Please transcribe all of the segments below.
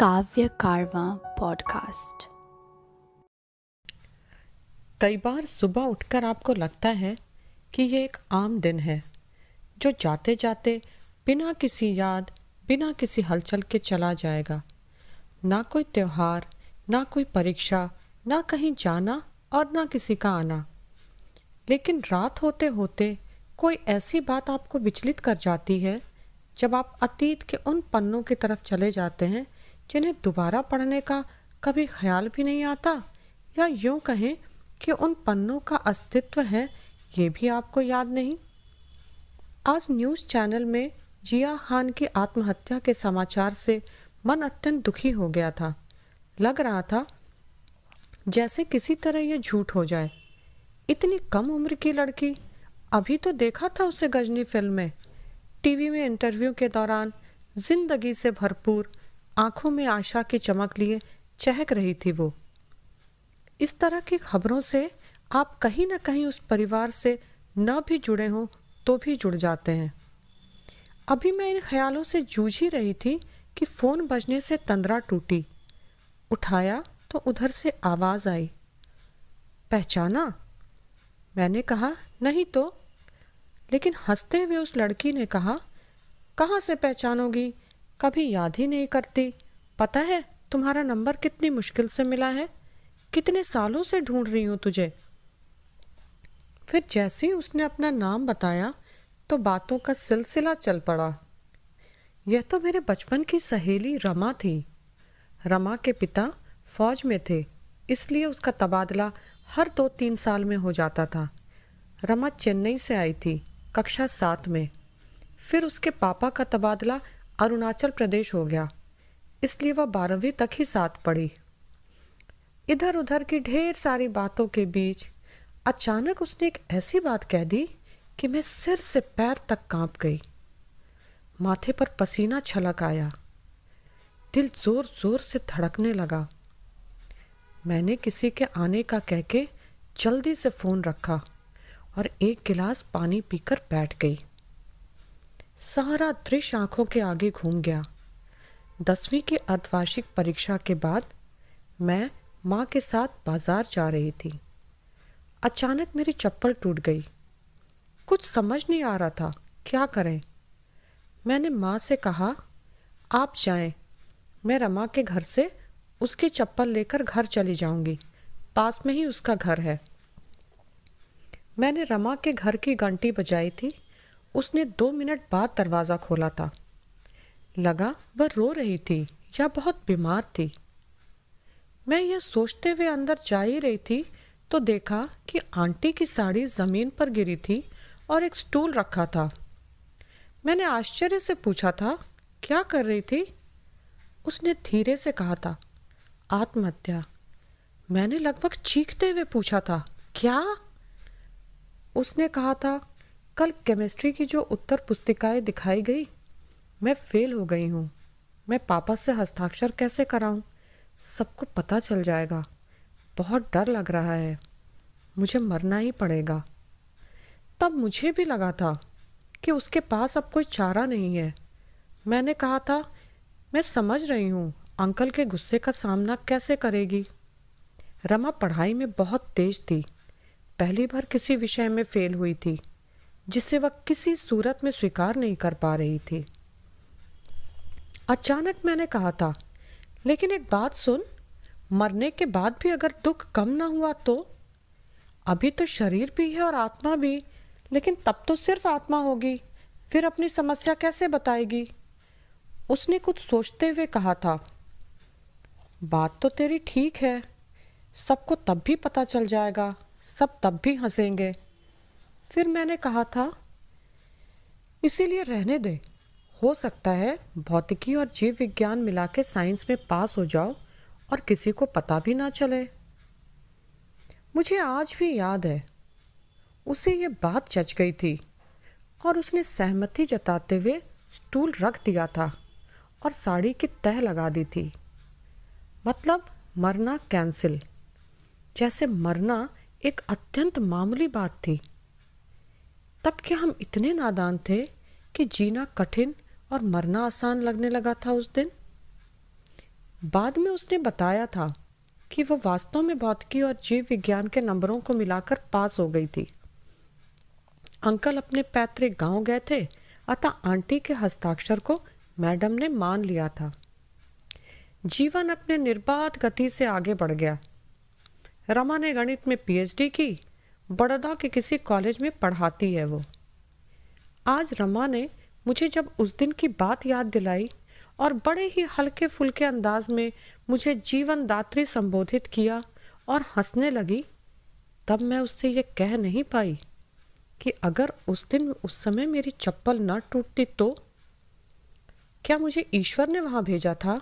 काव्य कारवा पॉडकास्ट कई बार सुबह उठकर आपको लगता है कि ये एक आम दिन है, जो जाते जाते बिना किसी याद, बिना किसी हलचल के चला जाएगा। ना कोई त्योहार, ना कोई परीक्षा, ना कहीं जाना और ना किसी का आना। लेकिन रात होते होते कोई ऐसी बात आपको विचलित कर जाती है, जब आप अतीत के उन पन्नों की तरफ़ चले जाते हैं जिन्हें दोबारा पढ़ने का कभी ख्याल भी नहीं आता? या यूँ कहें कि उन पन्नों का अस्तित्व है, ये भी आपको याद नहीं? आज न्यूज़ चैनल में जिया खान की आत्महत्या के समाचार से मन अत्यंत दुखी हो गया था। लग रहा था जैसे किसी तरह यह झूठ हो जाए। इतनी कम उम्र की लड़की, अभी तो देखा था उसे गजनी फ़िल्म में। टीवी में इंटरव्यू के दौरान ज़िंदगी से भरपूर आँखों में आशा की चमक लिए चहक रही थी वो। इस तरह की खबरों से आप कहीं ना कहीं उस परिवार से न भी जुड़े हों तो भी जुड़ जाते हैं। अभी मैं इन ख्यालों से जूझ ही रही थी कि फ़ोन बजने से तंद्रा टूटी। उठाया तो उधर से आवाज़ आई। पहचाना? मैंने कहा, नहीं तो। लेकिन हँसते हुए उस लड़की ने कहा, कहाँ से पहचानोगी? कभी याद ही नहीं करती। पता है तुम्हारा नंबर कितनी मुश्किल से मिला है? कितने सालों से ढूंढ रही हूँ तुझे? फिर जैसे ही उसने अपना नाम बताया तो बातों का सिलसिला चल पड़ा। यह तो मेरे बचपन की सहेली रमा थी। रमा के पिता फौज में थे, इसलिए उसका तबादला हर दो तीन साल में हो जाता था। रमा चेन्नई से आई थी, कक्षा सात में। फिर उसके पापा का तबादला अरुणाचल प्रदेश हो गया। इसलिए वह बारहवीं तक ही साथ पढ़ी। इधर उधर की ढेर सारी बातों के बीच अचानक उसने एक ऐसी बात कह दी कि मैं सिर से पैर तक काँप गई। माथे पर पसीना छलक आया। दिल ज़ोर ज़ोर से धड़कने लगा। मैंने किसी के आने का कह के जल्दी से फ़ोन रखा और एक गिलास पानी पीकर बैठ गई। सारा दृश्य आँखों के आगे घूम गया। दसवीं की अर्धवार्षिक परीक्षा के बाद मैं माँ के साथ बाज़ार जा रही थी। अचानक मेरी चप्पल टूट गई। कुछ समझ नहीं आ रहा था, क्या करें? मैंने माँ से कहा, आप जाएँ। मैं रमा के घर से उसकी चप्पल लेकर घर चली जाऊँगी। पास में ही उसका घर है। मैंने रमा के घर की घंटी बजाई थी। उसने दो मिनट बाद दरवाज़ा खोला था। लगा, वह रो रही थी या बहुत बीमार थी। मैं यह सोचते हुए अंदर जा ही रही थी तो देखा कि आंटी की साड़ी ज़मीन पर गिरी थी और एक स्टूल रखा था। मैंने आश्चर्य से पूछा था, क्या कर रही थी? उसने धीरे से कहा था, आत्महत्या। मैंने लगभग चीखते हुए पूछा था, क्या? उसने कहा था कल केमिस्ट्री की जो उत्तर पुस्तिकाएँ दिखाई गई, मैं फेल हो गई हूँ। मैं पापा से हस्ताक्षर कैसे कराऊं? सबको पता चल जाएगा। बहुत डर लग रहा है। मुझे मरना ही पड़ेगा। तब मुझे भी लगा था कि उसके पास अब कोई चारा नहीं है। मैंने कहा था, मैं समझ रही हूँ अंकल के गुस्से का सामना कैसे करेगी? रमा पढ़ाई में बहुत तेज थी। पहली बार किसी विषय में फेल हुई थी। जिसे वह किसी सूरत में स्वीकार नहीं कर पा रही थी। अचानक मैंने कहा था, लेकिन एक बात सुन, मरने के बाद भी अगर दुख कम ना हुआ तो? अभी तो शरीर भी है और आत्मा भी, लेकिन तब तो सिर्फ़ आत्मा होगी, फिर अपनी समस्या कैसे बताएगी? उसने कुछ सोचते हुए कहा था, बात तो तेरी ठीक है, सबको तब भी पता चल जाएगा, सब तब भी हंसेंगे। फिर मैंने कहा था, इसीलिए रहने दे। हो सकता है भौतिकी और जीव विज्ञान मिला के साइंस में पास हो जाओ और किसी को पता भी ना चले। मुझे आज भी याद है। उसे ये बात जच गई थी और उसने सहमति जताते हुए स्टूल रख दिया था और साड़ी की तह लगा दी थी। मतलब मरना कैंसिल। जैसे मरना एक अत्यंत मामूली बात थी। तब क्या हम इतने नादान थे कि जीना कठिन और मरना आसान लगने लगा था उस दिन? बाद में उसने बताया था कि वो वास्तव में भौतिकी और जीव विज्ञान के नंबरों को मिलाकर पास हो गई थी। अंकल अपने पैतृक गाँव गए थे, अतः आंटी के हस्ताक्षर को मैडम ने मान लिया था। जीवन अपने निर्बाध गति से आगे बढ़ गया। रमा ने गणित में पीएचडी की बड़ौदा के किसी कॉलेज में पढ़ाती है वो। आज रमा ने मुझे जब उस दिन की बात याद दिलाई और बड़े ही हल्के फुल्के अंदाज में मुझे जीवन दात्री संबोधित किया और हंसने लगी, तब मैं उससे ये कह नहीं पाई कि अगर उस दिन उस समय मेरी चप्पल न टूटती तो? क्या मुझे ईश्वर ने वहाँ भेजा था?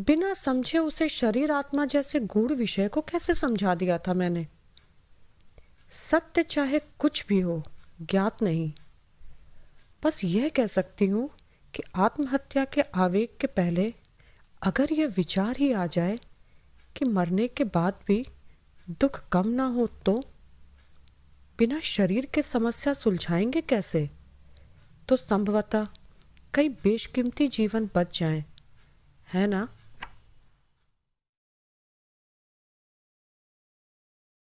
बिना समझे उसे शरीर आत्मा जैसे गूढ़ विषय को कैसे समझा दिया था मैंने? सत्य चाहे कुछ भी हो ज्ञात नहीं। बस यह कह सकती हूँ कि आत्महत्या के आवेग के पहले अगर यह विचार ही आ जाए कि मरने के बाद भी दुख कम ना हो तो बिना शरीर के समस्या सुलझाएँगे कैसे? तो संभवतः कई बेशकीमती जीवन बच जाएँ, है ना?